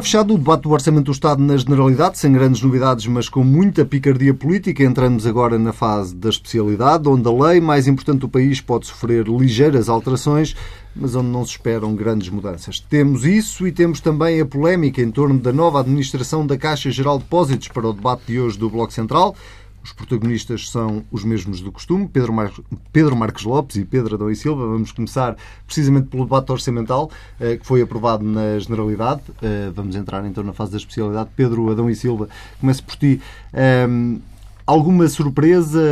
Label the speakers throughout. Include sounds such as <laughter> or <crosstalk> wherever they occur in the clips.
Speaker 1: Está fechado o debate do Orçamento do Estado na Generalidade, sem grandes novidades, mas com muita picardia política. Entramos agora na fase da especialidade, onde a lei mais importante do país pode sofrer ligeiras alterações, mas onde não se esperam grandes mudanças. Temos isso e temos também a polémica em torno da nova administração da Caixa Geral de Depósitos para o debate de hoje do Bloco Central. Os protagonistas são os mesmos do costume, Pedro, Mar... Pedro Marques Lopes e Pedro Adão e Silva. Vamos começar precisamente pelo debate orçamental, eh, que foi aprovado na Generalidade. Eh, vamos entrar então na fase da especialidade. Pedro Adão e Silva, começo por ti. Ehm, alguma surpresa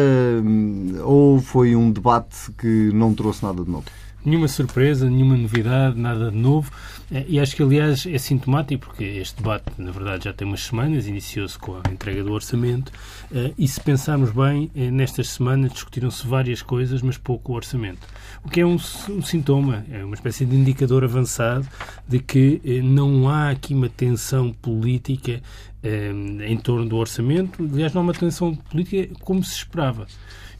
Speaker 1: hum, ou foi um debate que não trouxe nada de novo?
Speaker 2: Nenhuma surpresa, nenhuma novidade, nada de novo. Eh, e acho que, aliás, é sintomático, porque este debate, na verdade, já tem umas semanas, iniciou-se com a entrega do orçamento, eh, e se pensarmos bem, eh, nestas semanas discutiram-se várias coisas, mas pouco o orçamento. O que é um, um, sintoma, é uma espécie de indicador avançado de que não há aqui uma tensão política em torno do orçamento. Aliás, não há uma tensão política como se esperava.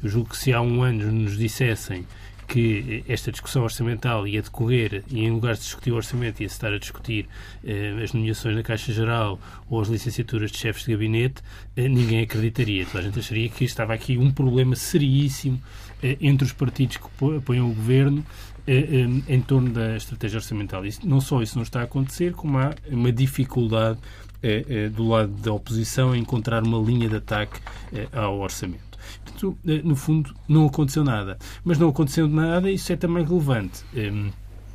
Speaker 2: Eu julgo que se há um ano nos dissessem que esta discussão orçamental ia decorrer e em lugar de discutir o orçamento ia estar a discutir eh, as nomeações na Caixa Geral ou as licenciaturas de chefes de gabinete, eh, ninguém acreditaria. Toda a gente acharia que estava aqui um problema seríssimo eh, entre os partidos que apoiam o governo eh, eh, em torno da estratégia orçamental. Isso, não só isso não está a acontecer, como há uma dificuldade eh, do lado da oposição em encontrar uma linha de ataque ao orçamento. Portanto, eh, no fundo, não aconteceu nada. Mas não aconteceu nada, isso é também relevante. Ehm,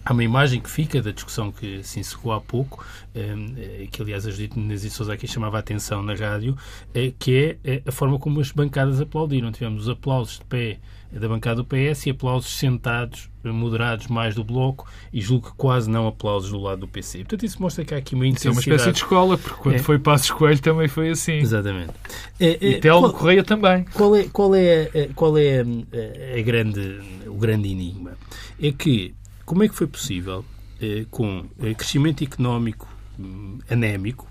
Speaker 2: há uma imagem que fica da discussão que se encerrou há pouco, ehm, eh, que aliás a Judite Menezes e Sousa aqui chamava a atenção na rádio, eh, que é a forma como as bancadas aplaudiram. Tivemos os aplausos de pé da bancada do PS e aplausos sentados, moderados mais do Bloco e julgo que quase não aplausos do lado do PC. Portanto, isso mostra que há aqui uma intensidade...
Speaker 3: Isso é uma espécie de escola, porque quando é. foi Passos Coelho também foi assim.
Speaker 2: Exatamente.
Speaker 3: É, é, e Telmo Correia também.
Speaker 2: Qual é, qual é, qual é a, a grande, o grande enigma? É que, como é que foi possível, eh, com eh, crescimento económico hum, anémico,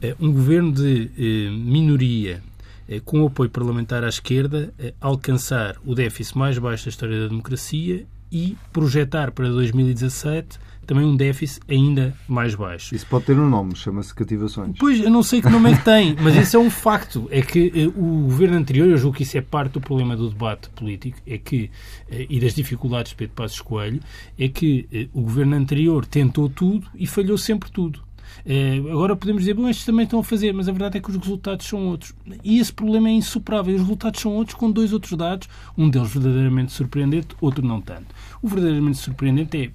Speaker 2: eh, um governo de minoria eh, com o apoio parlamentar à esquerda, eh, alcançar o déficit mais baixo da história da democracia e projetar para 2017 também um déficit ainda mais baixo.
Speaker 1: Isso pode ter um nome, chama-se cativações.
Speaker 2: Pois, eu não sei que nome é que tem, mas isso é um facto. É que eh, o governo anterior, eu julgo que isso é parte do problema do debate político, é que, e das dificuldades de Pedro Passos Coelho, é que o governo anterior tentou tudo e falhou sempre tudo. Eh, agora podemos dizer, bom, estes também estão a fazer, mas a verdade é que os resultados são outros. E esse problema é insuperável. Os resultados são outros com dois outros dados, um deles verdadeiramente surpreendente, outro não tanto. O verdadeiramente surpreendente é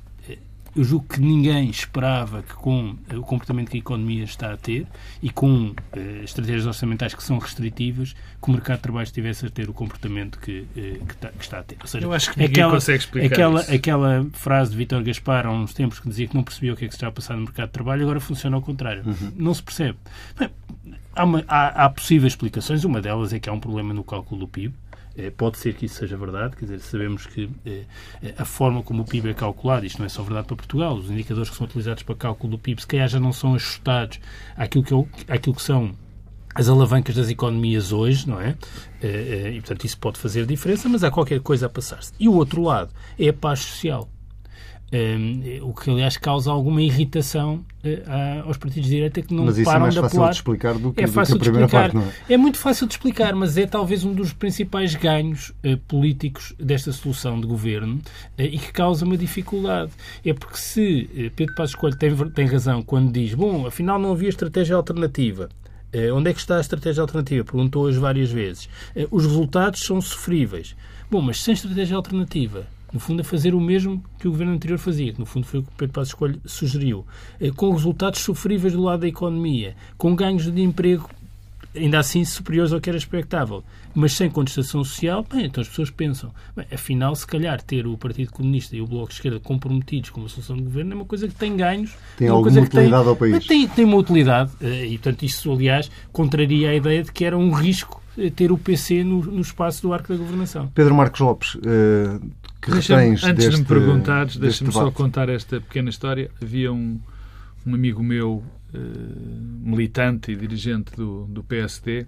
Speaker 2: eu julgo que ninguém esperava que, com o comportamento que a economia está a ter e com uh, estratégias orçamentais que são restritivas, que o mercado de trabalho estivesse a ter o comportamento que, uh, que, está, que está, a ter.
Speaker 3: Ou seja, eu acho que ninguém aquela, consegue explicar
Speaker 2: aquela,
Speaker 3: isso.
Speaker 2: Aquela frase de Vítor Gaspar há uns tempos que dizia que não percebia o que é que se estava a passar no mercado de trabalho, agora funciona ao contrário. Uhum. Não se percebe. Bem, há, uma, há, há possíveis explicações. Uma delas é que há um problema no cálculo do PIB. Eh, pode ser que isso seja verdade, quer dizer, sabemos que eh, a forma como o PIB é calculado, isto não é só verdade para Portugal, os indicadores que são utilizados para cálculo do PIB, se calhar já não são ajustados àquilo que, é àquilo que são as alavancas das economias hoje, não é? Eh, e, portanto, isso pode fazer diferença, mas há qualquer coisa a passar-se. E o outro lado é a paz social. Um, o que, aliás, causa alguma irritação uh, aos partidos de direita que não
Speaker 1: mas
Speaker 2: é
Speaker 1: param é mais
Speaker 2: de
Speaker 1: fácil de explicar do que, é fácil do que a primeira
Speaker 2: explicar.
Speaker 1: parte, é?
Speaker 2: é? muito fácil de explicar, mas é talvez um dos principais ganhos uh, políticos desta solução de governo uh, e que causa uma dificuldade. É porque se Pedro Passos Coelho tem, tem razão quando diz, bom, afinal não havia estratégia alternativa, onde é que está a estratégia alternativa? Perguntou hoje várias vezes. os resultados são sofríveis. Bom, mas sem estratégia alternativa, no fundo, a fazer o mesmo que o governo anterior fazia, que no fundo foi o que Pedro Passos Coelho sugeriu, eh, com resultados sofríveis do lado da economia, com ganhos de emprego ainda assim superiores ao que era expectável, mas sem contestação social, bem, então as pessoas pensam, bem, afinal, se calhar ter o Partido Comunista e o Bloco de Esquerda comprometidos com uma solução de governo é uma coisa que tem ganhos.
Speaker 1: Tem
Speaker 2: é
Speaker 1: alguma
Speaker 2: coisa
Speaker 1: utilidade
Speaker 2: tem,
Speaker 1: ao país.
Speaker 2: Tem, tem uma utilidade, eh, e portanto isso, aliás, contraria a ideia de que era um risco eh, ter o PC no, no espaço do arco da governação.
Speaker 1: Pedro Marcos Lopes, que retens
Speaker 3: Antes
Speaker 1: deste,
Speaker 3: de me perguntares, deixa-me só contar esta pequena história. Havia um, um amigo meu, uh, militante e dirigente do, do PSD,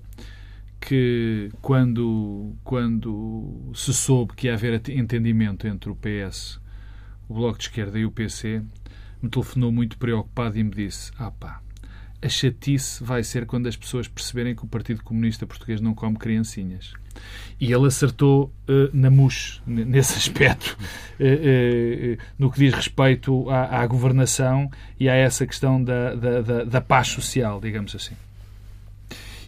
Speaker 3: que quando, quando se soube que ia haver entendimento entre o PS, o Bloco de Esquerda e o PC, me telefonou muito preocupado e me disse: Ah pá, a chatice vai ser quando as pessoas perceberem que o Partido Comunista Português não come criancinhas. E ele acertou uh, na mousse, nesse <laughs> aspecto, uh, uh, no que diz respeito à, à, governação e a essa questão da, da, da, da paz social, digamos assim.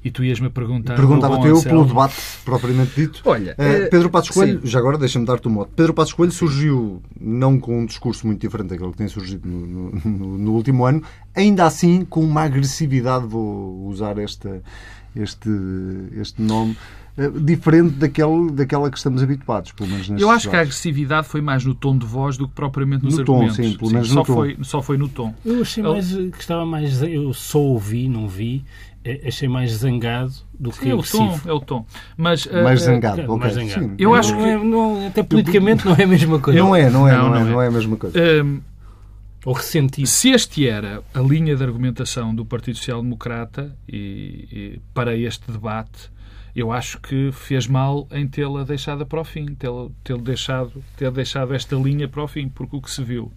Speaker 3: E tu ias-me perguntar.
Speaker 1: Perguntava-te eu pelo debate propriamente dito. Olha, uh, Pedro Passos Coelho, sim. já agora deixa-me dar-te o um modo. Pedro Passos Coelho surgiu não com um discurso muito diferente daquele que tem surgido no, no, no último ano, ainda assim com uma agressividade, vou usar esta, este, este nome, eh, diferente daquele, daquela que estamos habituados, pelo menos
Speaker 3: Eu acho que a agressividade foi mais no tom de voz do que propriamente nos no argumentos. Tom, sim, pelo menos sim, no só tom. Foi, só foi no tom.
Speaker 2: Eu achei mais que estava mais. Eu só ouvi, não vi. É, achei mais zangado do Sim, que
Speaker 3: é o tom, é o tom. Mas,
Speaker 1: uh, mais zangado, okay. mais zangado.
Speaker 2: Sim. Eu acho que é, não, até politicamente não é a mesma coisa.
Speaker 1: Não é, não é, não, não, é, não é a mesma coisa. Um,
Speaker 2: Ou ressentido.
Speaker 3: Se este era a linha de argumentação do Partido Social Democrata e, e para este debate, eu acho que fez mal em tê-la deixada para o fim, tê-la ter deixado, ter deixado esta linha para o fim, porque o que se viu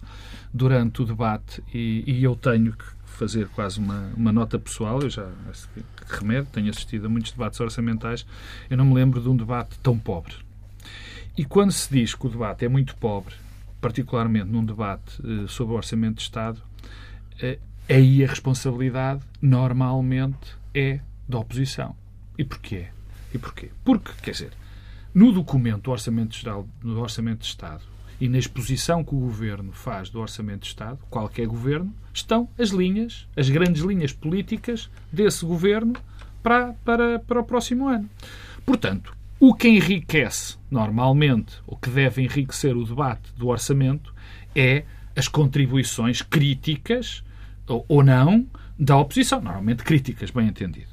Speaker 3: durante o debate, e, e eu tenho que fazer quase uma, uma nota pessoal, eu já remédio, tenho assistido a muitos debates orçamentais, eu não me lembro de um debate tão pobre. E quando se diz que o debate é muito pobre, particularmente num debate eh, sobre o Orçamento de Estado, eh, aí a responsabilidade normalmente é da oposição. E porquê? E porquê? Porque, quer dizer, no documento do Orçamento Estado, do Orçamento de Estado e na exposição que o Governo faz do Orçamento de Estado, qualquer Governo, estão as linhas, as grandes linhas políticas desse Governo para, para, para o próximo ano. Portanto, o que enriquece, normalmente, o que deve enriquecer o debate do orçamento, é as contribuições críticas, ou, ou não, da oposição. Normalmente críticas, bem entendido.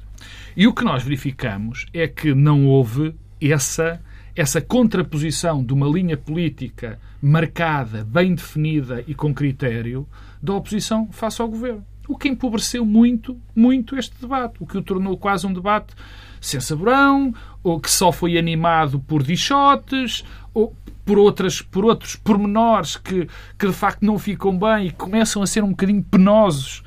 Speaker 3: E o que nós verificamos é que não houve essa essa contraposição de uma linha política marcada, bem definida e com critério da oposição face ao governo. O que empobreceu muito, muito este debate, o que o tornou quase um debate sem saborão, ou que só foi animado por dichotes, ou por, outras, por outros pormenores que, que de facto não ficam bem e começam a ser um bocadinho penosos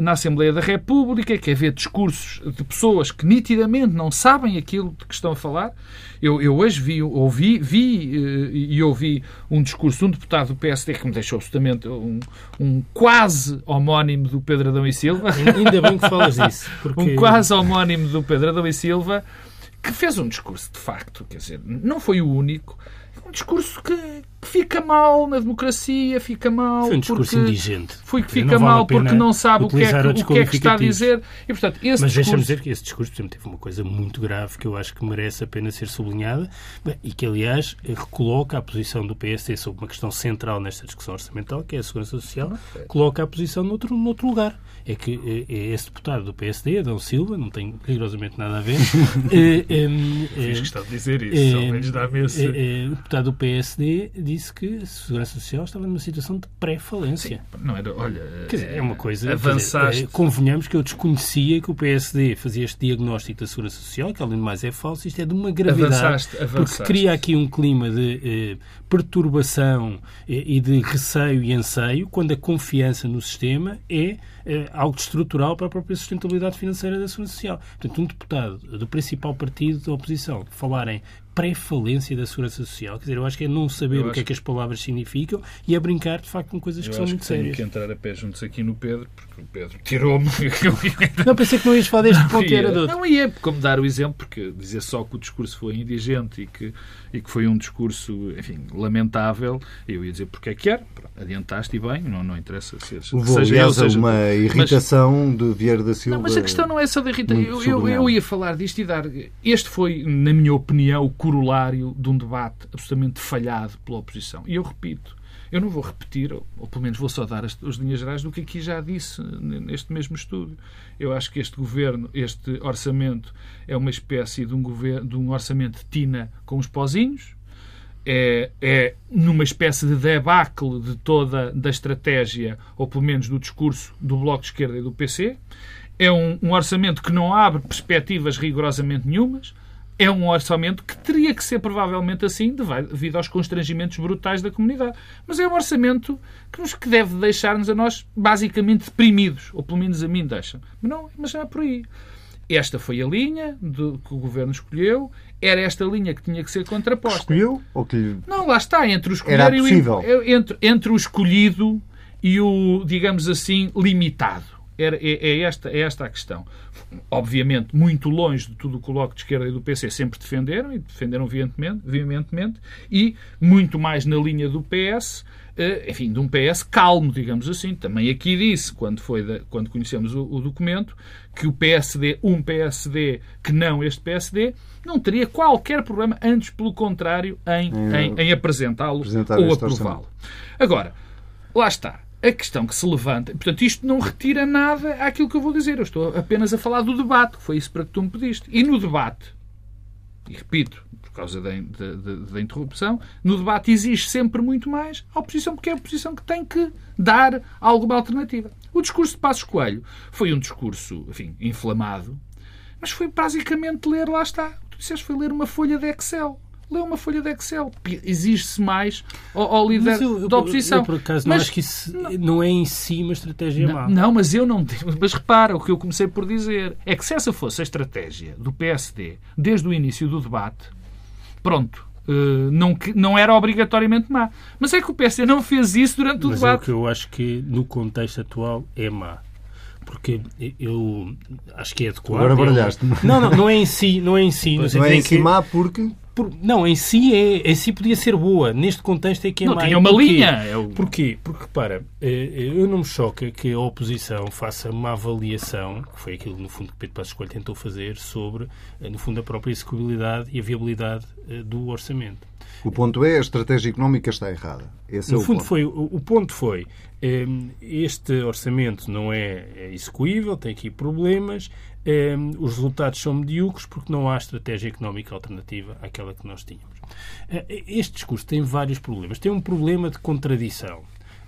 Speaker 3: na Assembleia da República, que é ver discursos de pessoas que nitidamente não sabem aquilo de que estão a falar. Eu, eu hoje vi, ouvi, vi eh, e ouvi um discurso de um deputado do PSD que me deixou absolutamente um, um quase homónimo do Pedro Adão e Silva.
Speaker 2: Ainda bem que falas disso. <laughs>
Speaker 3: Porque... Um quase homónimo do Pedro Adão e Silva que fez um discurso de facto, quer dizer, não foi o único, um discurso que, fica mal na democracia, fica mal.
Speaker 2: Foi um discurso indigente.
Speaker 3: Foi que fica mal vale porque não sabe o que, é que, o que, é que, está a dizer. E, portanto, esse
Speaker 2: Mas
Speaker 3: discurso...
Speaker 2: deixa-me dizer que esse discurso exemplo, teve uma coisa muito grave que eu acho que merece a pena ser sublinhada e que, aliás, recoloca a posição do PSD sobre uma questão central nesta discussão orçamental, que é a segurança social, coloca a posição noutro, noutro lugar. É que é, é esse deputado do PSD, Adão Silva, não tem rigorosamente nada a ver. <laughs>
Speaker 3: é, é, Fiz questão de dizer isso, ao menos dá-me esse...
Speaker 2: o deputado do PSD disse que a Segurança Social estava numa situação de pré-falência.
Speaker 3: Não era, olha,
Speaker 2: quer dizer, é uma coisa. Avançaste. Dizer, convenhamos que eu desconhecia que o PSD fazia este diagnóstico da Segurança Social, que além de mais é falso, isto é de uma gravidade.
Speaker 3: Avançaste, avançaste.
Speaker 2: Porque cria aqui um clima de eh, perturbação eh, e de receio e anseio, quando a confiança no sistema é eh, algo estrutural para a própria sustentabilidade financeira da Segurança Social. Portanto, um deputado do principal partido da oposição falar em pré-falência da segurança social. Quer dizer, eu acho que é não saber eu o que é que as palavras significam e é brincar, de facto, com coisas que são muito que sérias.
Speaker 3: que entrar a pé juntos aqui no Pedro, porque o Pedro tirou-me. <laughs>
Speaker 2: não, pensei que não ias falar deste ponto, era do
Speaker 3: Não ia, como dar o exemplo, porque dizer só que o discurso foi indigente e que, e que foi um discurso, enfim, lamentável, eu ia dizer porque é que era. Adiantaste e bem, não, não interessa ser.
Speaker 1: Levou, seja eu, seja... uma irritação mas, de Vieira da Silva.
Speaker 3: Não, mas a questão não é só da irritação. Eu, eu, eu ia falar disto e dar. Este foi, na minha opinião, corolário de um debate absolutamente falhado pela oposição. E eu repito, eu não vou repetir, ou pelo menos vou só dar as, as linhas gerais do que aqui já disse neste mesmo estúdio. Eu acho que este governo, este orçamento, é uma espécie de um, governo, de um orçamento de tina com os pozinhos. É, é numa espécie de debacle de toda da estratégia, ou pelo menos do discurso do Bloco de Esquerda e do PC. É um, um orçamento que não abre perspectivas rigorosamente nenhumas é um orçamento que teria que ser provavelmente assim devido aos constrangimentos brutais da comunidade. Mas é um orçamento que, nos, que deve deixar-nos a nós basicamente deprimidos, ou pelo menos a mim deixa. Mas não, mas não é por aí. Esta foi a linha do, que o governo escolheu. Era esta linha que tinha que ser contraposta.
Speaker 1: Escolheu? Ou que...
Speaker 3: Não, lá está, entre o
Speaker 1: escolher Era e o,
Speaker 3: entre, entre o escolhido e o, digamos assim, limitado. Era, é, é, esta, é esta a questão. Obviamente, muito longe de tudo o que o Bloco de Esquerda e do PC sempre defenderam, e defenderam veementemente, veementemente e muito mais na linha do PS, eh, enfim, de um PS calmo, digamos assim. Também aqui disse, quando, foi da, quando conhecemos o, o, documento, que o PSD, um PSD que não este PSD, não teria qualquer problema, antes pelo contrário, em, em, em apresentá-lo ou aprová-lo. Agora, lá está a questão que se levanta, portanto, isto não retira nada àquilo que eu vou dizer. Eu estou apenas a falar do debate, foi isso para que tu me pediste. E no debate, e repito, por causa da, da, da interrupção, no debate exige sempre muito mais a oposição, porque é a oposição que tem que dar alguma alternativa. O discurso de Passos Coelho foi um discurso, enfim, inflamado, mas foi basicamente ler, lá está, tu disseste, foi ler uma folha de Excel lê uma folha de Excel. Exige-se mais ao, ao líder eu, da oposição.
Speaker 2: Eu, por acaso, mas, não acho que isso não, não, é em si uma estratégia
Speaker 3: não,
Speaker 2: má.
Speaker 3: Não, mas eu não Mas repara, o que eu comecei por dizer é que se essa fosse a estratégia do PSD desde o início do debate, pronto, Uh, não, não era obrigatoriamente má. Mas é que o PSD não fez isso durante o
Speaker 2: Mas
Speaker 3: debate.
Speaker 2: É o que eu acho que no contexto atual é má. Porque eu acho que é adequado.
Speaker 1: Agora baralhaste.
Speaker 2: Não, não, não é em si. Não é em si.
Speaker 1: Não é em si má porque
Speaker 2: por, não, em si, é, em si podia ser boa. Neste contexto é que é
Speaker 3: não,
Speaker 2: mais.
Speaker 3: Tinha uma Porquê? linha. É
Speaker 2: o... Porquê? Porque, para, eh, eu não me choca que a oposição faça uma avaliação, que foi aquilo, no fundo, que Pedro Passos Coelho tentou fazer, sobre, eh, no fundo, a própria execuibilidade e a viabilidade eh, do orçamento.
Speaker 1: O ponto é a estratégia económica está errada. Esse
Speaker 2: no
Speaker 1: é o
Speaker 2: fundo,
Speaker 1: ponto.
Speaker 2: Foi, o, ponto foi este orçamento não é, é execuível, tem aqui problemas, os resultados são medíocres porque não há estratégia económica alternativa àquela que nós tínhamos. Eh, este discurso tem vários problemas. Tem um problema de contradição,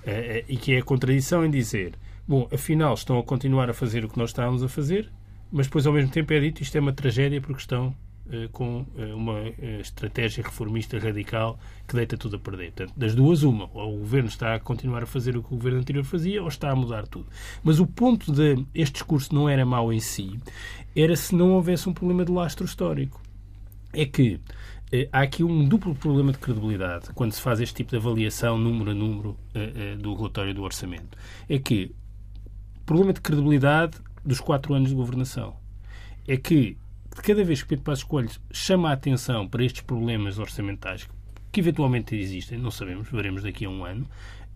Speaker 2: eh, eh, e que é a contradição em dizer, bom, afinal estão a continuar a fazer o que nós estávamos a fazer, mas depois ao mesmo tempo é dito isto é uma tragédia porque estão eh, com eh, uma eh, estratégia reformista radical que deita tudo a perder. Portanto, das duas, uma. Ou o governo está a continuar a fazer o que o governo anterior fazia, ou está a mudar tudo. Mas o ponto de este discurso não era mau em si, era se não houvesse um problema de lastro histórico. É que há aqui um duplo problema de credibilidade quando se faz este tipo de avaliação, número a número, do relatório do orçamento. É que problema de credibilidade dos quatro anos de governação. É que cada vez que Pedro Passos Coelho chama a atenção para estes problemas orçamentais que eventualmente existem, não sabemos, veremos daqui a um ano,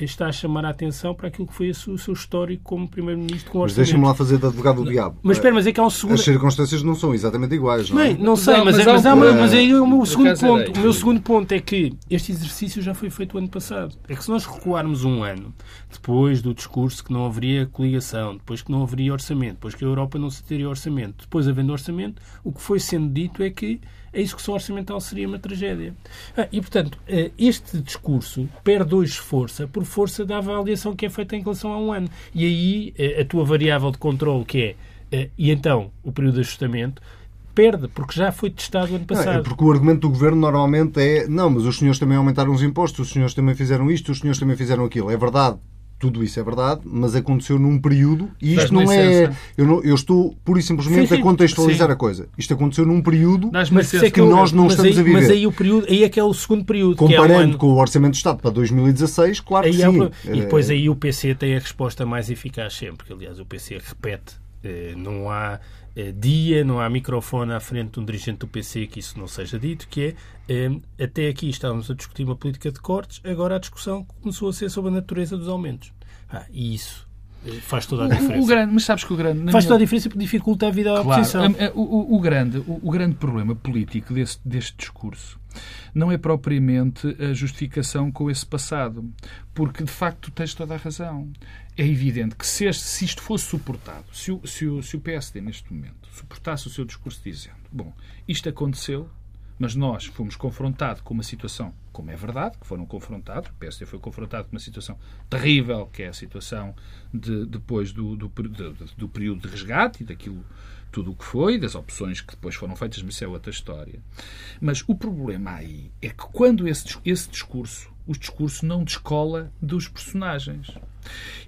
Speaker 2: está a chamar a atenção para aquilo que foi o seu histórico como Primeiro-Ministro com o
Speaker 1: Mas deixa-me lá fazer de advogado do diabo.
Speaker 2: Mas espera, mas é que há um segundo...
Speaker 1: As circunstâncias não são exatamente iguais, não
Speaker 2: é? Não, não sei, não, mas, mas, é, mas, há, mas, mas aí o meu segundo ponto. O meu segundo ponto é que este exercício já foi feito o ano passado. É que se nós recuarmos um ano, depois do discurso que não haveria coligação, depois que não haveria orçamento, depois que a Europa não se teria orçamento, depois havendo orçamento, o que foi sendo dito é que a execução orçamental seria uma tragédia. Ah, e, portanto, eh, este discurso perde hoje força por força da avaliação que é feita em relação a um ano. E aí eh, a tua variável de controle, que é, eh, e então o período de ajustamento, perde, porque já foi testado ano passado. Não,
Speaker 1: é porque o argumento do governo normalmente é não, mas os senhores também aumentaram os impostos, os senhores também fizeram isto, os senhores também fizeram aquilo. É verdade, tudo isso é verdade, mas aconteceu num período e isto não é. Eu, não, eu estou pura e simplesmente sim, sim, a contextualizar sim. a coisa. Isto aconteceu num período
Speaker 2: mas é que, nós não estamos aí, a viver. Mas aí o período, aí é que é o segundo período.
Speaker 1: Comparando
Speaker 2: é
Speaker 1: um ano... com o Orçamento de Estado para 2016, claro aí que é sim.
Speaker 2: É... E depois aí o PC tem a resposta mais eficaz sempre, que aliás o PC repete. Eh, não há eh, dia, não há microfone à frente de um dirigente do PC que isso não seja dito, que é eh, até aqui estávamos a discutir uma política de cortes, agora a discussão começou a ser sobre a natureza dos aumentos. Ah, e isso eh, faz toda a diferença.
Speaker 3: O, o grande, mas sabes que o grande.
Speaker 2: Faz minha... toda a diferença porque dificulta a vida à claro, oposição.
Speaker 3: O, o, o, grande, o, grande problema político deste discurso não é propriamente a justificação com esse passado, porque de facto tens toda a razão. É evidente que se, este, se isto fosse suportado, se o, se, o, se o PSD neste momento suportasse o seu discurso dizendo: bom, isto aconteceu, mas nós fomos confrontados com uma situação, como é verdade, que foram confrontados, o PSD foi confrontado com uma situação terrível, que é a situação de, depois do, do, do, do período de resgate e daquilo tudo o que foi, das opções que depois foram feitas, mas isso é outra história. Mas o problema aí é que quando esse, esse discurso, o discurso não descola dos personagens.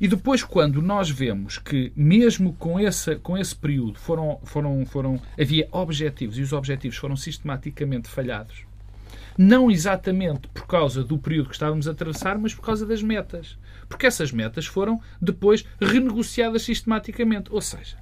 Speaker 3: E depois, quando nós vemos que, mesmo com esse, com esse período, foram, foram, foram, havia objetivos e os objetivos foram sistematicamente falhados, não exatamente por causa do período que estávamos a atravessar, mas por causa das metas. Porque essas metas foram depois renegociadas sistematicamente. Ou seja,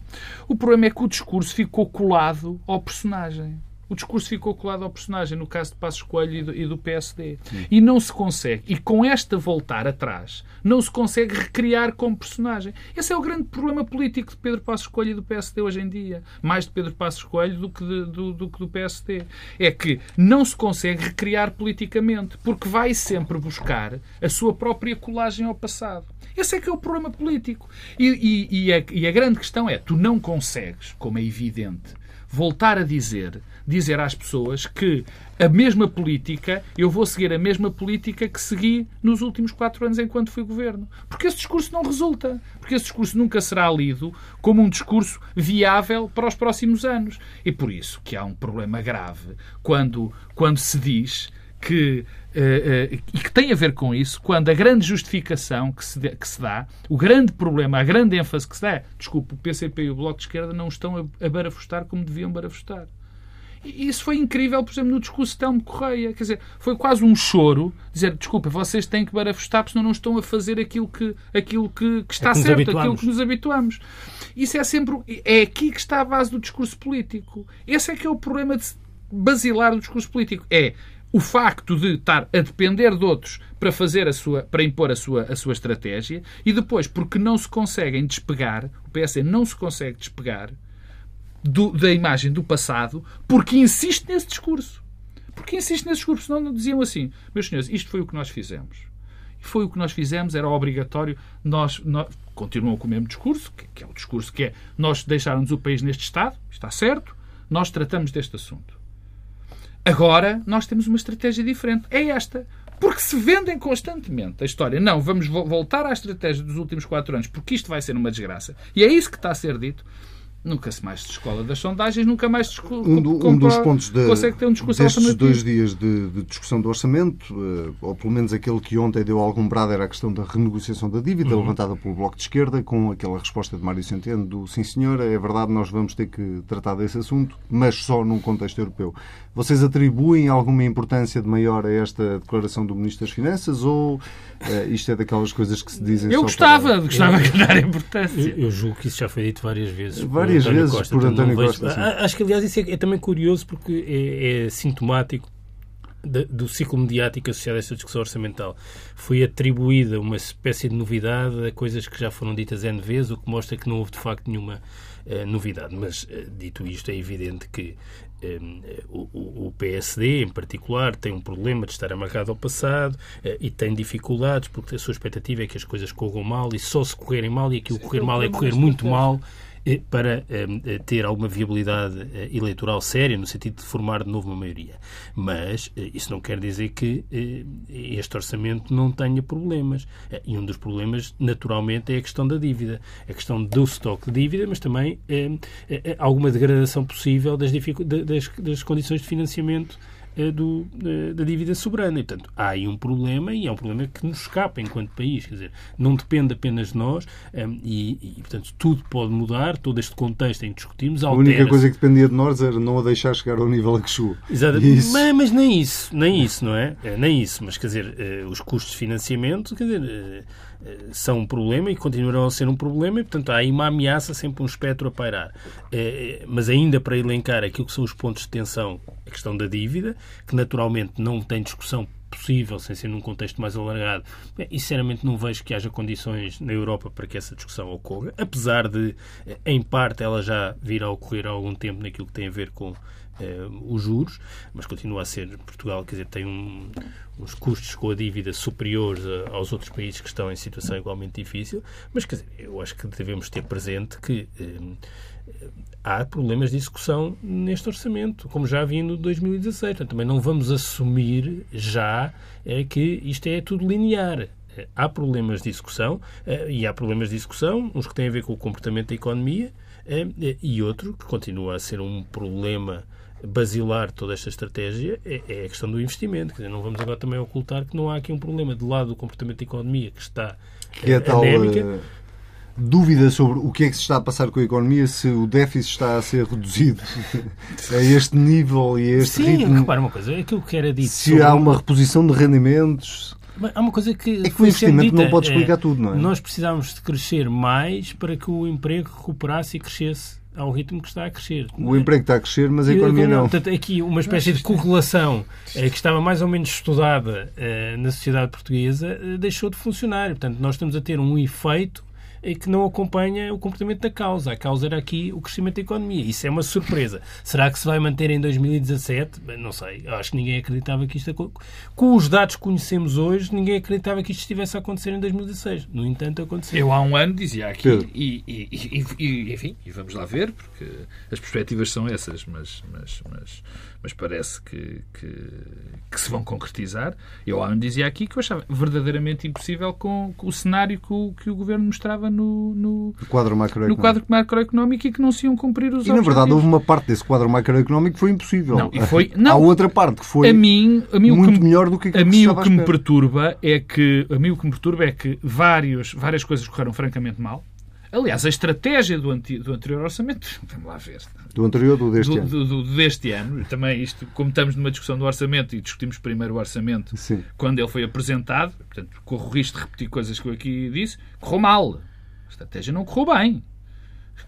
Speaker 3: o problema é que o discurso ficou colado ao personagem o discurso ficou colado ao personagem, no caso de Passos Coelho e do, e do PSD. Sim. E não se consegue, e com esta voltar atrás, não se consegue recriar como personagem. Esse é o grande problema político de Pedro Passos Coelho e do PSD hoje em dia. Mais de Pedro Passos Coelho do que, de, do, do, que do PSD. É que não se consegue recriar politicamente, porque vai sempre buscar a sua própria colagem ao passado. Esse é que é o problema político. E, e, e, a, e a grande questão é, tu não consegues, como é evidente, voltar a dizer, dizer às pessoas que a mesma política, eu vou seguir a mesma política que segui nos últimos quatro anos enquanto fui governo. Porque esse discurso não resulta. Porque esse discurso nunca será lido como um discurso viável para os próximos anos. E por isso que há um problema grave quando, quando se diz que, uh, uh, e que tem a ver com isso, quando a grande justificação que se, de, que se dá, o grande problema, a grande ênfase que se dá, desculpe, o PCP e o Bloco de Esquerda não estão a, a barafustar como deviam barafustar. E isso foi incrível, por exemplo, no discurso de Telmo Correia. Quer dizer, foi quase um choro dizer, desculpa, vocês têm que barafustar porque senão não estão a fazer aquilo que, aquilo que, que está é que certo, aquilo que nos habituamos. Isso é sempre... É aqui que está a base do discurso político. Esse é que é o problema de basilar do discurso político. É o facto de estar a depender de outros para fazer a sua, para impor a sua, a sua estratégia e depois, porque não se conseguem despegar, o PS não se consegue despegar do, da imagem do passado, porque insiste nesse discurso. Porque insiste nesse discurso, senão não diziam assim, meus senhores, isto foi o que nós fizemos. E foi o que nós fizemos, era obrigatório, nós, nós continuam com o mesmo discurso, que, que é o discurso que é, nós deixarmos o país neste estado, está certo, nós tratamos deste assunto. Agora nós temos uma estratégia diferente. É esta. Porque se vendem constantemente a história, não, vamos voltar à estratégia dos últimos quatro anos, porque isto vai ser uma desgraça. E é isso que está a ser dito. Nunca se mais descola das sondagens, nunca mais se
Speaker 1: um, do, um dos pontos de, consegue ter um discurso destes dois dias de, de, discussão do orçamento, uh, ou pelo menos aquele que ontem deu algum brado, era a questão da renegociação da dívida, uhum. levantada pelo Bloco de Esquerda, com aquela resposta de Mário Centeno do sim senhor, é verdade, nós vamos ter que tratar desse assunto, mas só num contexto europeu. Vocês atribuem alguma importância de maior a esta declaração do Ministro das Finanças ou uh, isto é daquelas coisas que se dizem
Speaker 3: Eu gostava, para... gostava de dar importância.
Speaker 2: Eu, eu, julgo que isso já foi dito várias vezes.
Speaker 1: Várias vezes Costa, por António Costa.
Speaker 2: Acho que, aliás, isso é, é também curioso porque é, é sintomático do ciclo mediático associado a esta discussão orçamental. Foi atribuída uma espécie de novidade a coisas que já foram ditas N vezes, o que mostra que não houve de facto nenhuma uh, novidade. Mas, uh, dito isto, é evidente que o, o, PSD, em particular, tem um problema de estar amarrado ao passado uh, e tem dificuldades porque a sua expectativa é que as coisas corram mal e só se correrem mal e aquilo Sim, correr mal é correr muito mal. eh, para eh, ter alguma viabilidade eleitoral séria, no sentido de formar de novo uma maioria. Mas isso não quer dizer que este orçamento não tenha problemas. E um dos problemas, naturalmente, é a questão da dívida. A questão do estoque de dívida, mas também alguma degradação possível das, das, condições de financiamento eh, do, eh, da dívida soberana. E, portanto, há aí um problema e é um problema que nos escapa enquanto país. Quer dizer, não depende apenas de nós um, e, e, portanto, tudo pode mudar, todo este contexto em que discutimos
Speaker 1: A única coisa que dependia de nós era não a deixar chegar ao nível a que chegou.
Speaker 2: Exatamente. Mas, mas, nem isso, nem isso, não é? é? Nem isso. Mas, quer dizer, os custos de financiamento, quer dizer são um problema e continuarão a ser um problema e, portanto, há aí uma ameaça, sempre um espectro a pairar. Mas ainda para elencar aquilo que são os pontos de tensão, a questão da dívida, que naturalmente não tem discussão possível, sem ser num contexto mais alargado, e sinceramente não vejo que haja condições na Europa para que essa discussão ocorra, apesar de, em parte, ela já vir a ocorrer há algum tempo naquilo que tem a ver com os juros, mas continua a ser Portugal, quer dizer, tem um, uns custos com a dívida superiores aos outros países que estão em situação igualmente difícil, mas quer dizer, eu acho que devemos ter presente que há problemas de execução neste orçamento, como já havia no 2016. Portanto, também não vamos assumir já é, que isto é tudo linear. Há problemas de execução eh, e há problemas de execução, uns que têm a ver com o comportamento da economia eh, e outro que continua a ser um problema basilar toda esta estratégia é, é, a questão do investimento. Quer dizer, não vamos agora também ocultar que não há aqui um problema de lado do comportamento da economia que está
Speaker 1: que é anémica. Dúvida sobre o que é que se está a passar com a economia, se o déficit está a ser reduzido a este nível e a este
Speaker 2: Sim,
Speaker 1: ritmo. Sim,
Speaker 2: repara uma coisa, aquilo que era dito.
Speaker 1: Se sobre... há uma reposição de rendimentos.
Speaker 2: Há uma coisa que.
Speaker 1: É que o investimento dita, não pode explicar é, tudo, não é?
Speaker 2: Nós precisávamos de crescer mais para que o emprego recuperasse e crescesse ao ritmo que está a crescer.
Speaker 1: O emprego está a crescer, mas a economia não.
Speaker 2: Portanto, aqui uma espécie de correlação eh, que estava mais ou menos estudada eh, na sociedade portuguesa eh, deixou de funcionar. Portanto, nós estamos a ter um efeito que não acompanha o comportamento da causa. A causa era aqui o crescimento da economia. Isso é uma surpresa. Será que se vai manter em 2017? Não sei. Eu acho que ninguém acreditava que isto... Com os dados que conhecemos hoje, ninguém acreditava que isto estivesse a acontecer em 2016. No entanto, aconteceu.
Speaker 3: Eu há um ano dizia aqui, e, e, e, e, enfim, e vamos lá ver, porque as perspectivas são essas, mas, mas, mas mas parece que, que, que, se vão concretizar. Eu há um dizia aqui que eu achava verdadeiramente impossível com, com o cenário que o, que o governo mostrava no, no,
Speaker 1: quadro macroeconómico.
Speaker 3: no quadro macroeconómico e que não se iam cumprir os
Speaker 1: E, na verdade, houve uma parte desse quadro macroeconómico que foi impossível.
Speaker 3: Não, e foi, <laughs> não,
Speaker 1: Há outra parte que foi
Speaker 3: a mim, a mim
Speaker 1: muito
Speaker 3: que,
Speaker 1: melhor do que
Speaker 3: A mim o que me perturba é que a mim o que me perturba é que vários, várias coisas correram francamente mal Aliás, a estratégia do, anti, do anterior orçamento, vamos lá ver.
Speaker 1: Do anterior ou do deste
Speaker 3: do,
Speaker 1: ano?
Speaker 3: Do, do, deste ano. Também isto, como estamos numa discussão do orçamento e discutimos primeiro o orçamento Sim. quando ele foi apresentado, portanto, corro o risco de repetir coisas que eu aqui disse, correu mal. A estratégia não correu bem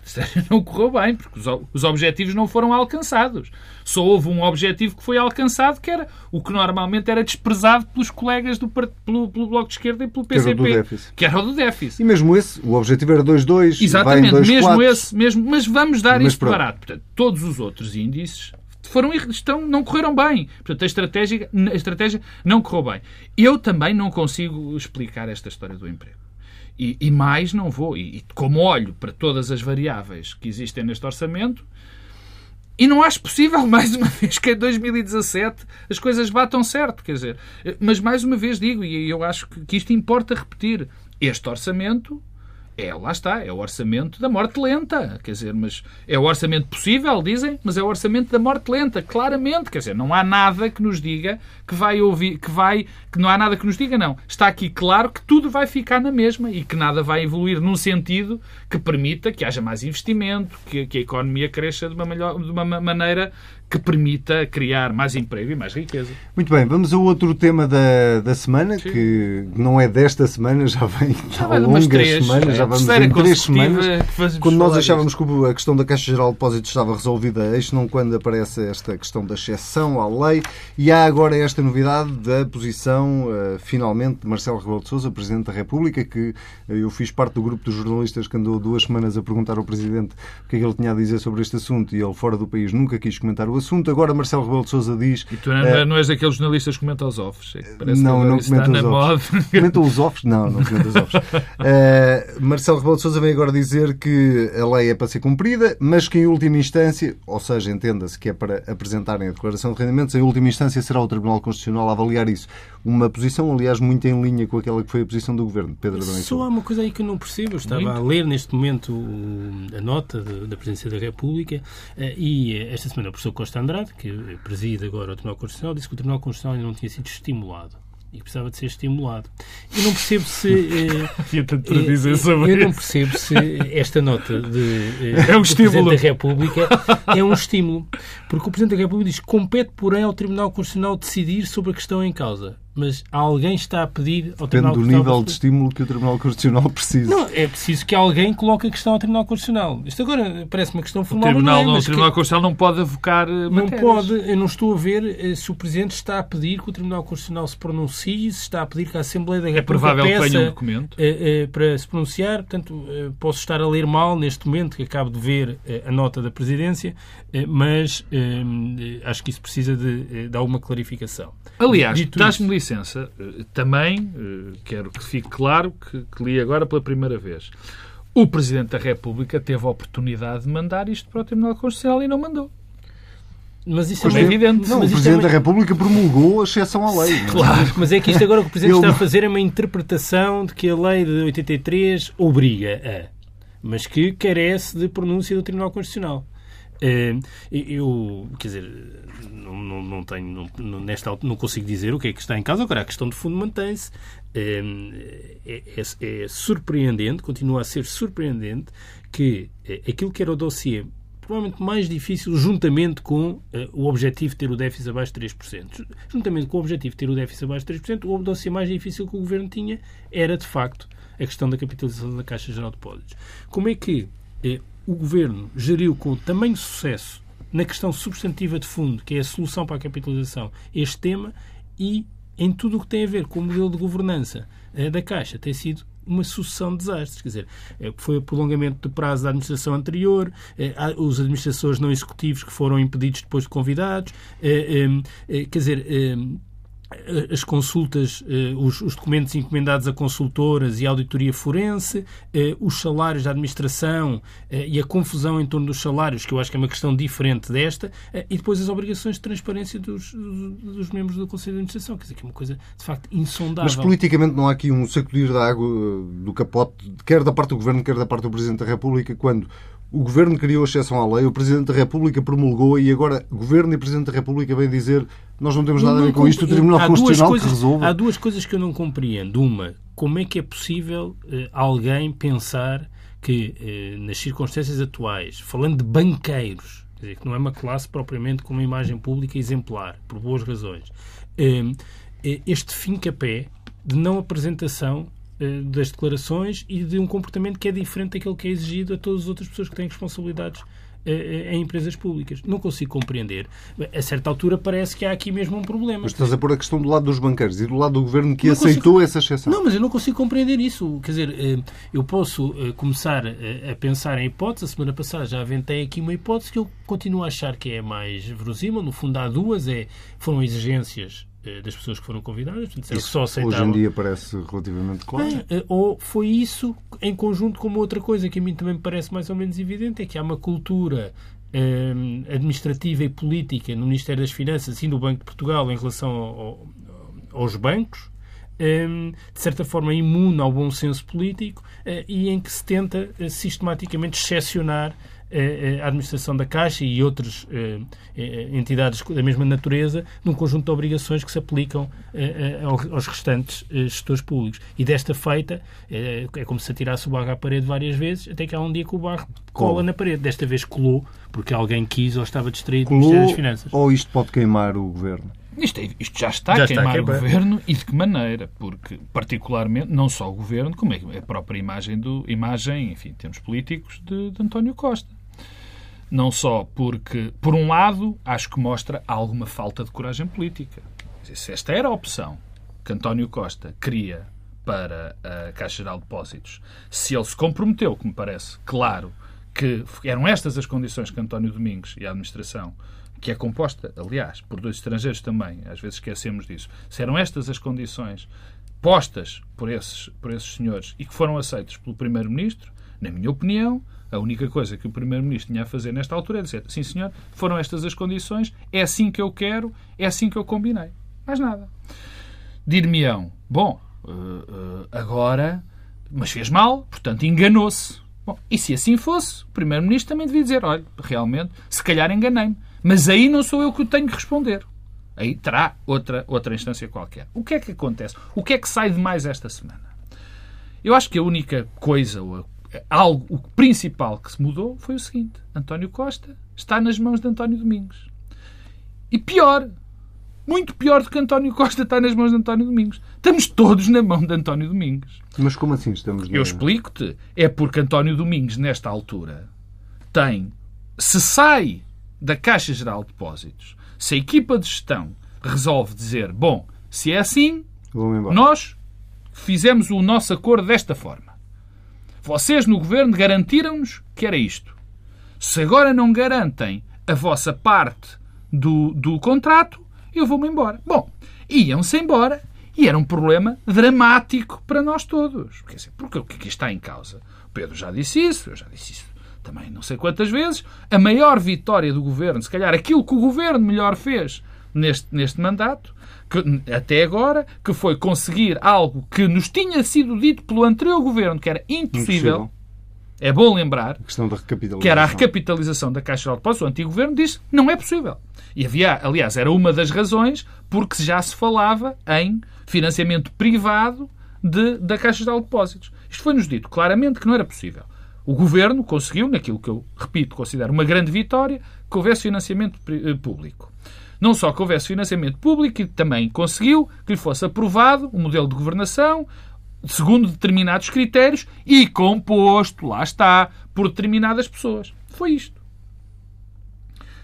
Speaker 3: <laughs> não correu bem, porque os objetivos não foram alcançados. Só houve um objetivo que foi alcançado, que era o que normalmente era desprezado pelos colegas do pelo, pelo Bloco de Esquerda e pelo PCP,
Speaker 1: que era o do déficit.
Speaker 3: Que era o do déficit.
Speaker 1: E mesmo esse, o objetivo era 2,2.
Speaker 3: Exatamente, 2, mesmo 4. esse, mesmo, mas vamos dar mas isto barato. Portanto, todos os outros índices foram estão, não correram bem. Portanto, a estratégia, a estratégia não correu bem. Eu também não consigo explicar esta história do emprego. E, e mais não vou. E, e como olho para todas as variáveis que existem neste orçamento, e não acho possível, <laughs> mais uma vez, que em 2017 as coisas batam certo. Quer dizer, mas mais uma vez digo, e eu acho que isto importa repetir: este orçamento é, lá está, é o orçamento da morte lenta. Quer dizer, mas é o orçamento possível, dizem, mas é o orçamento da morte lenta, claramente. Quer dizer, não há nada que nos diga que vai ouvir, que vai, que não há nada que nos diga, não. Está aqui claro que tudo vai ficar na mesma e que nada vai evoluir num sentido que permita que haja mais investimento, que, que a economia cresça de uma, melhor, de uma maneira que permita criar mais emprego e mais riqueza.
Speaker 1: Muito bem, vamos a outro tema da, da semana, Sim. que não é desta semana, já vem já há longas três, semanas, já vamos em três semanas. Quando nós achávamos que a questão da Caixa Geral de Depósitos estava resolvida, eis não quando aparece esta questão da exceção à lei, e há agora esta novidade da posição, uh, finalmente, de Marcelo Rebelo de Sousa, Presidente da República, que uh, eu fiz parte do grupo de jornalistas que andou duas semanas a perguntar ao Presidente o que é que ele tinha a dizer sobre este assunto, e ele, fora do país, nunca quis comentar o assunto. Agora Marcelo Rebelo de Sousa diz...
Speaker 3: E tu não, uh, não és daqueles jornalistas que comentam os offs?
Speaker 1: É não, não comenta os offs. <laughs> Comentam os offs? Não, não comenta os offs. Uh, <laughs> Marcelo Rebelo de Sousa vem agora dizer que a lei é para ser cumprida, mas que em última instância, ou seja, entenda-se que é para apresentarem a declaração de rendimentos, em última instância será o Tribunal Constitucional a avaliar isso. Uma posição, aliás, muito em linha com aquela que foi a posição do Governo, Pedro Adão
Speaker 2: Só há uma coisa aí que eu não percebo. Eu estava muito. a ler neste momento a nota da Presidência da República eh, e esta semana o professor Costa Andrade, que preside agora o Tribunal Constitucional, disse que o Tribunal Constitucional ainda não tinha sido estimulado e precisava de ser estimulado. Eu não percebo se. <laughs>
Speaker 3: Eh, tanto para dizer sobre
Speaker 2: eu não percebo se esta nota de, eh, <laughs> é um do estímulo. Presidente da República é um estímulo. Porque o Presidente da República diz que compete, porém, ao Tribunal Constitucional decidir sobre a questão em causa. Mas alguém está a pedir
Speaker 1: ao Depende Tribunal. Depende do nível de estímulo que o Tribunal Constitucional precisa.
Speaker 2: Não, é preciso que alguém coloque a questão ao Tribunal Constitucional. Isto agora parece uma questão formal.
Speaker 3: O Tribunal,
Speaker 2: não,
Speaker 3: é, o Tribunal que... Constitucional não pode avocar eh,
Speaker 2: Não pode. Eu não estou a ver eh, se o Presidente está a pedir que o Tribunal Constitucional se pronuncie, se está a pedir que a Assembleia da
Speaker 3: República É provável que tenha um documento.
Speaker 2: Eh, para se pronunciar. Portanto, posso estar a ler mal neste momento, que acabo de ver a nota da Presidência, mas acho que isso precisa de, de alguma clarificação.
Speaker 3: Aliás, dás-me licença, eh, também eh, quero que fique claro que, que li agora pela primeira vez. O Presidente da República teve a oportunidade de mandar isto para o Tribunal Constitucional e não mandou.
Speaker 2: Mas isso é evidente.
Speaker 1: Não,
Speaker 2: mas
Speaker 1: o Presidente é... da República promulgou a exceção à lei.
Speaker 2: Claro. Mas é que isto agora o que o Presidente está a fazer é uma interpretação de que a lei de 83 obriga a, mas que carece de pronúncia do Tribunal Constitucional. Eh, eu, quer dizer, não, não, não tenho, não, nesta não consigo dizer o que é que está em causa. Agora, a questão de fundo mantém-se. Eh, é, é, é, surpreendente, continua a ser surpreendente, que eh, aquilo que era o dossiê provavelmente mais difícil, juntamente com o objetivo de ter o déficit abaixo de 3%. Juntamente com o objetivo de ter o déficit abaixo de 3%, o dossiê mais difícil que o Governo tinha era, de facto, a questão da capitalização da Caixa Geral de Depósitos. Como é que o Governo geriu com tamanho sucesso na questão substantiva de fundo, que é a solução para a capitalização, este tema e em tudo o que tem a ver com o modelo de governança eh, da Caixa tem sido uma sucessão de desastres. Quer dizer, eh, foi o prolongamento do prazo da administração anterior, eh, os administradores não executivos que foram impedidos depois de convidados, quer dizer as consultas, eh, os, os, documentos encomendados a consultoras e a auditoria forense, eh, os salários da administração eh, e a confusão em torno dos salários, que eu acho que é uma questão diferente desta, e depois as obrigações de transparência dos, dos membros do Conselho de Administração, quer dizer, que é uma coisa de facto insondável.
Speaker 1: Mas politicamente não há aqui um sacudir da água do capote, quer da parte do Governo, quer da parte do Presidente da República, quando o Governo criou a exceção à lei, o Presidente da República promulgou e agora Governo e Presidente da República vêm dizer nós não temos nada não, a ver com isto, o Tribunal Constitucional
Speaker 2: coisas,
Speaker 1: que resolve.
Speaker 2: Há duas coisas que eu não compreendo. Uma, como é que é possível uh, alguém pensar que, uh, nas circunstâncias atuais, falando de banqueiros, quer dizer, que não é uma classe propriamente com uma imagem pública exemplar, por boas razões, uh, este fim-capé de não apresentação eh, das declarações e de um comportamento que é diferente daquele que é exigido a todas as outras pessoas que têm responsabilidades eh, eh, em empresas públicas. Não consigo compreender. A certa altura parece que há aqui mesmo um problema.
Speaker 1: Mas estás a pôr a questão do lado dos banqueiros e do lado do governo que não aceitou consigo... essa exceção.
Speaker 2: Não, mas eu não consigo compreender isso. Quer dizer, eu posso começar a pensar em hipóteses. A semana passada já aventei aqui uma hipótese que eu continuo a achar que é mais verosímil. No fundo, há duas. É, foram exigências eh, das pessoas que foram convidadas. Portanto,
Speaker 1: isso só aceitavam. Hoje em dia parece relativamente claro.
Speaker 2: É, ou foi isso em conjunto com uma outra coisa que a mim também me parece mais ou menos evidente, é que há uma cultura eh, administrativa e política no Ministério das Finanças e no Banco de Portugal em relação ao, aos bancos, de certa forma imune ao bom senso político e em que se tenta sistematicamente excepcionar a administração da Caixa e outras eh, eh, entidades da mesma natureza num conjunto de obrigações que se aplicam eh, aos restantes gestores públicos. E desta feita, é como se atirasse o barro à parede várias vezes, até que há um dia que o barro cola na parede. Desta vez colou, porque alguém quis ou estava distraído colou, do Ministério das Finanças.
Speaker 1: Ou isto pode queimar o Governo?
Speaker 3: Isto, é, isto, já está já a queimar está a o governo e de que maneira? Porque, particularmente, não só o governo, como é a própria imagem, do, imagem enfim, em termos políticos, de, de António Costa. Não só porque, por um lado, acho que mostra alguma falta de coragem política. Se esta era a opção que António Costa queria para a Caixa Geral de Depósitos, se ele se comprometeu, que me parece claro, que eram estas as condições que António Domingos e a administração, que é composta, aliás, por dois estrangeiros também, às vezes esquecemos disso, se eram estas as condições postas por esses, por esses senhores e que foram aceitas pelo Primeiro-Ministro, na minha opinião, a única coisa que o Primeiro-Ministro tinha a fazer nesta altura é dizer: sim, senhor, foram estas as condições, é assim que eu quero, é assim que eu combinei. Mais nada. Dir-me-ão, bom, uh, uh, agora, mas fez mal, portanto enganou-se. Bom, e se assim fosse, o Primeiro-Ministro também devia dizer: olha, realmente, se calhar enganei-me. Mas aí não sou eu que tenho que responder. Aí terá outra, outra instância qualquer. O que é que acontece? O que é que sai de mais esta semana? Eu acho que a única coisa, ou a algo, o principal que se mudou foi o seguinte: António Costa está nas mãos de António Domingos. E pior, muito pior do que António Costa está nas mãos de António Domingos. Estamos todos na mão de António Domingos.
Speaker 1: Mas como assim estamos
Speaker 3: na... Eu explico-te. É porque António Domingos, nesta altura, tem... Se sai da Caixa Geral de Depósitos, se a equipa de gestão resolve dizer, bom, se é assim, nós fizemos o nosso acordo desta forma. Vocês no governo garantiram-nos que era isto. Se agora não garantem a vossa parte do, do contrato, eu vou-me embora. Bom, iam-se embora e era um problema dramático para nós todos. Porque, porque o que está em causa? O Pedro já disse isso, eu já disse isso também não sei quantas vezes. A maior vitória do governo, se calhar aquilo que o governo melhor fez neste, neste mandato, que, até agora, que foi conseguir algo que nos tinha sido dito pelo anterior governo que era impossível. impossível. É bom lembrar que era a recapitalização da Caixa de Depósitos. O antigo governo disse não é possível. E havia, aliás, era uma das razões porque já se falava em financiamento privado de, da Caixa de Depósitos. Isto foi-nos dito claramente que não era possível. O governo conseguiu, naquilo que eu, repito, considero uma grande vitória, que houvesse financiamento eh, público. Não só que houvesse financiamento público, e também conseguiu que lhe fosse aprovado um modelo de governação segundo determinados critérios e composto, lá está, por determinadas pessoas. Foi isto.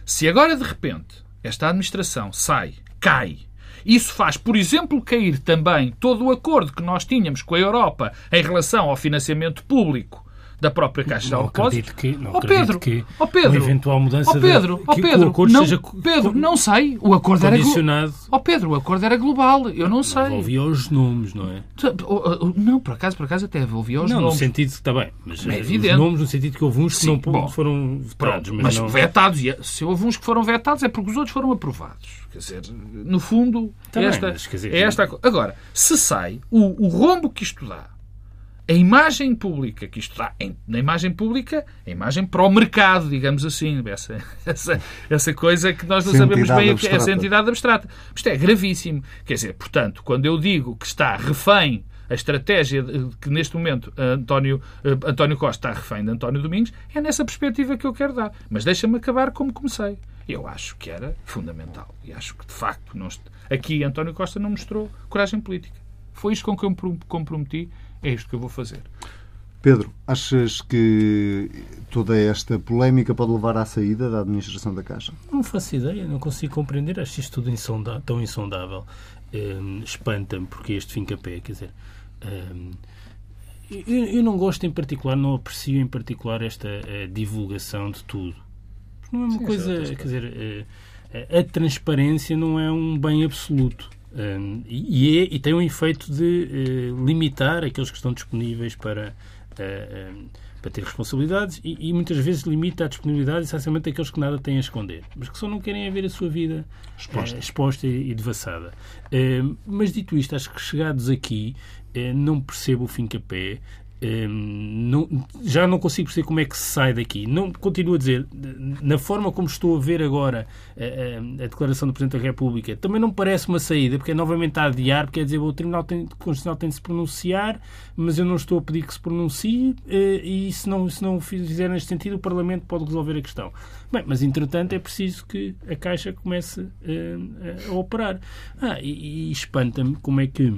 Speaker 3: Se agora, de repente, esta administração sai, cai, isso faz, por exemplo, cair também todo o acordo que nós tínhamos com a Europa em relação ao financiamento público da própria Caixa
Speaker 2: de
Speaker 3: Depósitos.
Speaker 2: Que, não oh, Pedro, que
Speaker 3: oh, Pedro,
Speaker 2: uma eventual mudança
Speaker 3: oh, Pedro,
Speaker 2: de,
Speaker 3: oh, Pedro, não, seja Pedro, não sei. O acordo
Speaker 2: era
Speaker 3: Oh, Pedro, o acordo era global. Eu não sei.
Speaker 2: Envolvia os nomes, não é?
Speaker 3: Não, por acaso, por acaso até envolvia os
Speaker 2: não,
Speaker 3: nomes.
Speaker 2: no sentido que está bem, mas é evidente. os nomes no sentido que houve uns que Sim, não bom, foram vetados,
Speaker 3: mas, mas
Speaker 2: não...
Speaker 3: vetados, se houve uns que foram vetados é porque os outros foram aprovados. Quer dizer, no fundo,
Speaker 2: tá
Speaker 3: esta,
Speaker 2: bem, mas, dizer,
Speaker 3: é esta Agora, se sai o, o rombo que isto dá a imagem pública, que isto dá na imagem pública, a imagem para o mercado, digamos assim, essa, essa, essa coisa que nós não essa sabemos bem, abstrata. essa entidade abstrata. Isto é gravíssimo. Quer dizer, portanto, quando eu digo que está refém a estratégia que neste momento António, António Costa está refém de António Domingos, é nessa perspectiva que eu quero dar. Mas deixa-me acabar como comecei. Eu acho que era fundamental. E acho que, de facto, não... aqui António Costa não mostrou coragem política. Foi isto com que eu me comprometi é isto que eu vou fazer.
Speaker 1: Pedro, achas que toda esta polémica pode levar à saída da administração da Caixa?
Speaker 2: Não faço ideia, não consigo compreender. Acho isto tudo insondável, tão insondável. Um, Espanta-me porque este fim capé, quer dizer. Um, eu, eu, não gosto em particular, não aprecio em particular esta uh, divulgação de tudo. Não é uma Sim, coisa, é quer dizer, uh, a transparência não é um bem absoluto. Um, e, é, e, tem um efeito de uh, limitar aqueles que estão disponíveis para, uh, um, para ter responsabilidades e, e, muitas vezes limita a disponibilidade essencialmente aqueles que nada têm a esconder, mas que só não querem ver a sua vida exposta, uh, exposta e, e devassada. mas dito isto, acho que chegados aqui não percebo o fim capé Ehm, não, já não consigo perceber como é que se sai daqui. Não, continuo a dizer, na forma como estou a ver agora a, a, a declaração do Presidente da República, também não parece uma saída, porque é novamente a adiar, porque quer dizer, o Tribunal tem, Constitucional tem de se pronunciar, mas eu não estou a pedir que se pronuncie, eh, e se não, se não fizer neste sentido, o Parlamento pode resolver a questão. Bem, mas entretanto é preciso que a Caixa comece a, a operar. Ah, e, e espanta-me como é que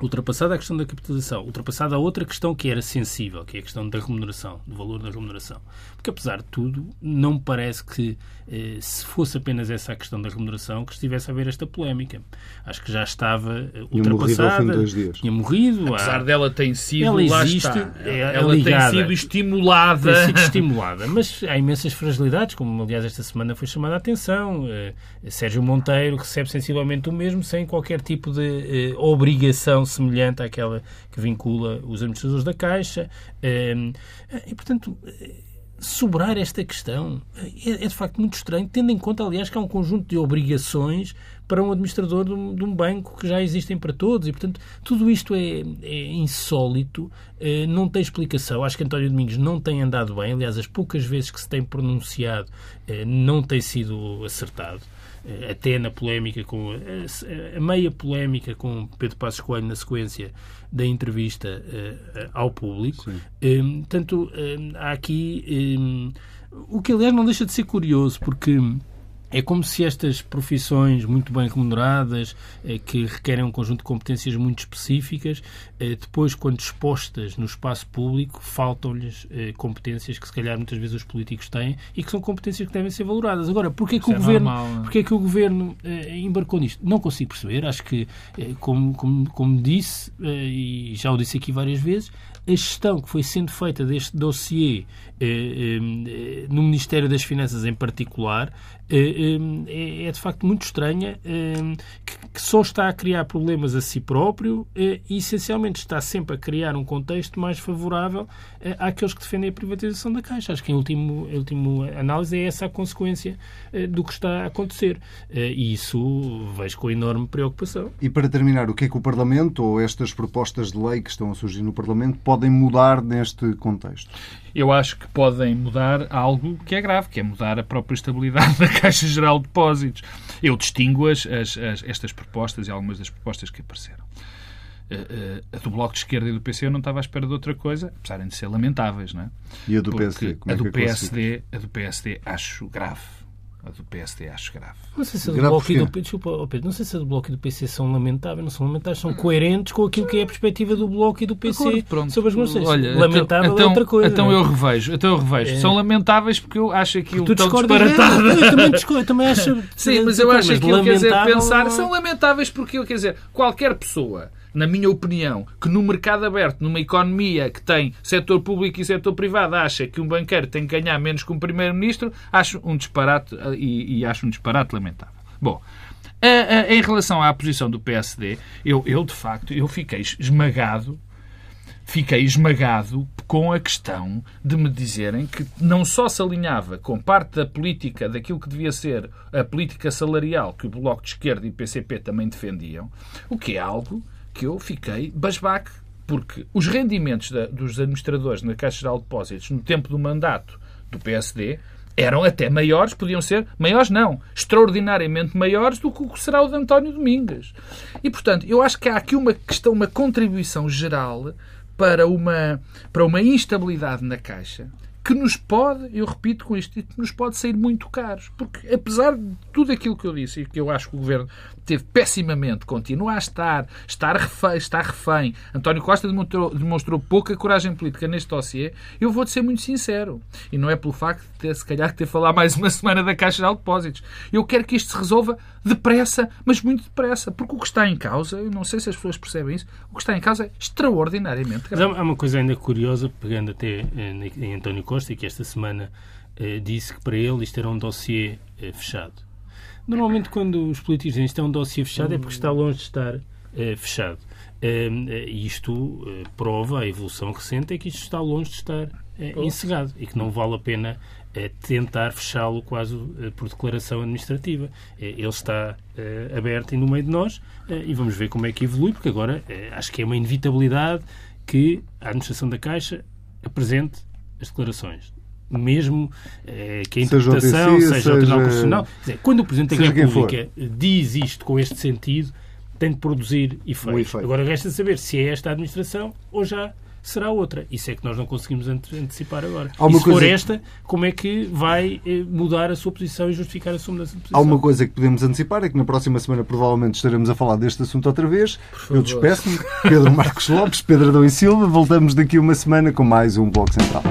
Speaker 2: ultrapassada a questão da capitalização, ultrapassada a outra questão que era sensível, que é a questão da remuneração, do valor da remuneração. Porque, apesar de tudo, não me parece que, eh, se fosse apenas essa a questão da remuneração, que estivesse a haver esta polémica. Acho que já estava eh, ultrapassada.
Speaker 1: Tinha morrido,
Speaker 2: tinha morrido
Speaker 3: Apesar há... dela tem sido,
Speaker 2: ela existe,
Speaker 3: é, ela ligada, tem sido estimulada.
Speaker 2: Tem sido estimulada, mas há imensas fragilidades, como aliás esta semana foi chamada a atenção. Eh, Sérgio Monteiro recebe sensivelmente o mesmo, sem qualquer tipo de obrigação semelhante àquela que vincula os administradores da Caixa. Ehm, e, portanto, sobrar esta questão é, é, de facto muito estranho, tendo em conta, aliás, que há um conjunto de obrigações para um administrador de um, de um banco que já existem para todos e, portanto, tudo isto é, é insólito, eh, não tem explicação. Acho que António Domingos não tem andado bem, aliás, as poucas vezes que se tem pronunciado eh, não tem sido acertado. Até na polémica com a meia polémica com Pedro Passos Coelho na sequência da entrevista uh, ao público. Um, portanto, um, há aqui um, o que aliás não deixa de ser curioso, porque é como se estas profissões muito bem remuneradas, eh, que requerem um conjunto de competências muito específicas, eh, depois, quando expostas no espaço público, faltam-lhes eh, competências que, se calhar, muitas vezes os políticos têm e que são competências que devem ser valoradas. Agora, porquê que, o, é governo, normal, é? porquê que o Governo embarcou nisto? Não consigo perceber. Acho que, como, como, como disse, e já o disse aqui várias vezes, a gestão que foi sendo feita deste dossiê no Ministério das Finanças em particular é, é de facto muito estranha, que só está a criar problemas a si próprio e essencialmente está sempre a criar um contexto mais favorável àqueles que defendem a privatização da Caixa. Acho que em último, em último análise é essa a consequência do que está a acontecer e isso vejo com enorme preocupação.
Speaker 1: E para terminar, o que é que o Parlamento ou estas propostas de lei que estão a surgir no Parlamento podem mudar neste contexto?
Speaker 3: Eu acho que podem mudar algo que é grave, que é mudar a própria estabilidade <laughs> da Caixa Geral de Depósitos. Eu distingo as, as, as, estas propostas e algumas das propostas que apareceram. Uh, uh, a do Bloco de Esquerda e do PC eu não estava à espera de outra coisa, apesar de ser lamentáveis, não é?
Speaker 1: E a do PSD?
Speaker 3: Como a, é do PSD, a do PSD acho grave a do PSD acho grave.
Speaker 2: Não sei se a do Bloco e do, desculpa, Pedro, não sei se a do Bloco e do PC são lamentáveis, não são lamentáveis, são coerentes com aquilo que é a perspectiva do Bloco e do PC Acordo, sobre as moções. Olha, então- Lamentável
Speaker 3: então,
Speaker 2: é outra coisa.
Speaker 3: Então eu revejo, então eu revejo. É. São lamentáveis porque eu acho aquilo tu tão disparatado. <laughs>
Speaker 2: Eu também, discordo, eu também acho.
Speaker 3: Sim, mas eu acho aquilo, quer dizer, pensar, são lamentáveis porque, quer dizer, qualquer pessoa na minha opinião, que no mercado aberto, numa economia que tem setor público e setor privado, acha que um banqueiro tem que ganhar menos que um primeiro-ministro, acho um disparate e, e acho um disparate lamentável. Bom, a, a, em relação à posição do PSD, eu, eu de facto eu fiquei esmagado fiquei esmagado com a questão de me dizerem que não só se alinhava com parte da política, daquilo que devia ser a política salarial que o Bloco de Esquerda e o PCP também defendiam, o que é algo que eu fiquei basbaque, porque os rendimentos da, dos administradores na Caixa Geral de Depósitos no tempo do mandato do PSD eram até maiores, podiam ser, maiores não, extraordinariamente maiores do que será o de António Domingues. E, portanto, eu acho que há aqui uma questão, uma contribuição geral para uma, para uma instabilidade na Caixa que nos pode, eu repito com isto, que nos pode sair muito caros. Porque, apesar de tudo aquilo que eu disse e que eu acho que o Governo teve pessimamente, continua a estar, estar refém, está refém. António Costa demonstrou, demonstrou pouca coragem política neste dossiê. Eu vou-te ser muito sincero. E não é pelo facto de ter, se calhar, ter falar mais uma semana da Caixa de Depósitos. Eu quero que isto se resolva depressa, mas muito depressa. Porque o que está em causa, eu não sei se as pessoas percebem isso, o que está em causa é extraordinariamente grave.
Speaker 2: Mas há uma coisa ainda curiosa, pegando até eh, em António Costa, e que esta semana eh, disse que para ele isto era um dossiê eh, fechado. Normalmente, quando os políticos dizem isto é um dossiê fechado, é porque está longe de estar fechado. Eh, isto eh, prova a evolução recente, é que isto está longe de estar encerrado e que não vale a pena tentar fechá-lo quase por declaração administrativa. ele está aberto e no meio de nós e vamos ver como é que evolui, porque agora acho que é uma inevitabilidade que a administração da Caixa apresente as declarações mesmo eh, que a interpretação seja, seja, o Tribunal Constitucional. Dizer, quando o Presidente da República diz isto com este sentido, tem de produzir efeito. efeito. Agora resta saber se é esta a administração ou já será outra. Isso é que nós não conseguimos antecipar agora. Há e se for esta, como é que vai eh, mudar a sua posição e justificar a sua mudança de posição?
Speaker 1: Há uma coisa que podemos antecipar, é que na próxima semana provavelmente estaremos a falar deste assunto outra vez. Eu despeço-me. Pedro Marcos Lopes, Pedro Adão e Silva. Voltamos daqui uma semana com mais um Bloco Central.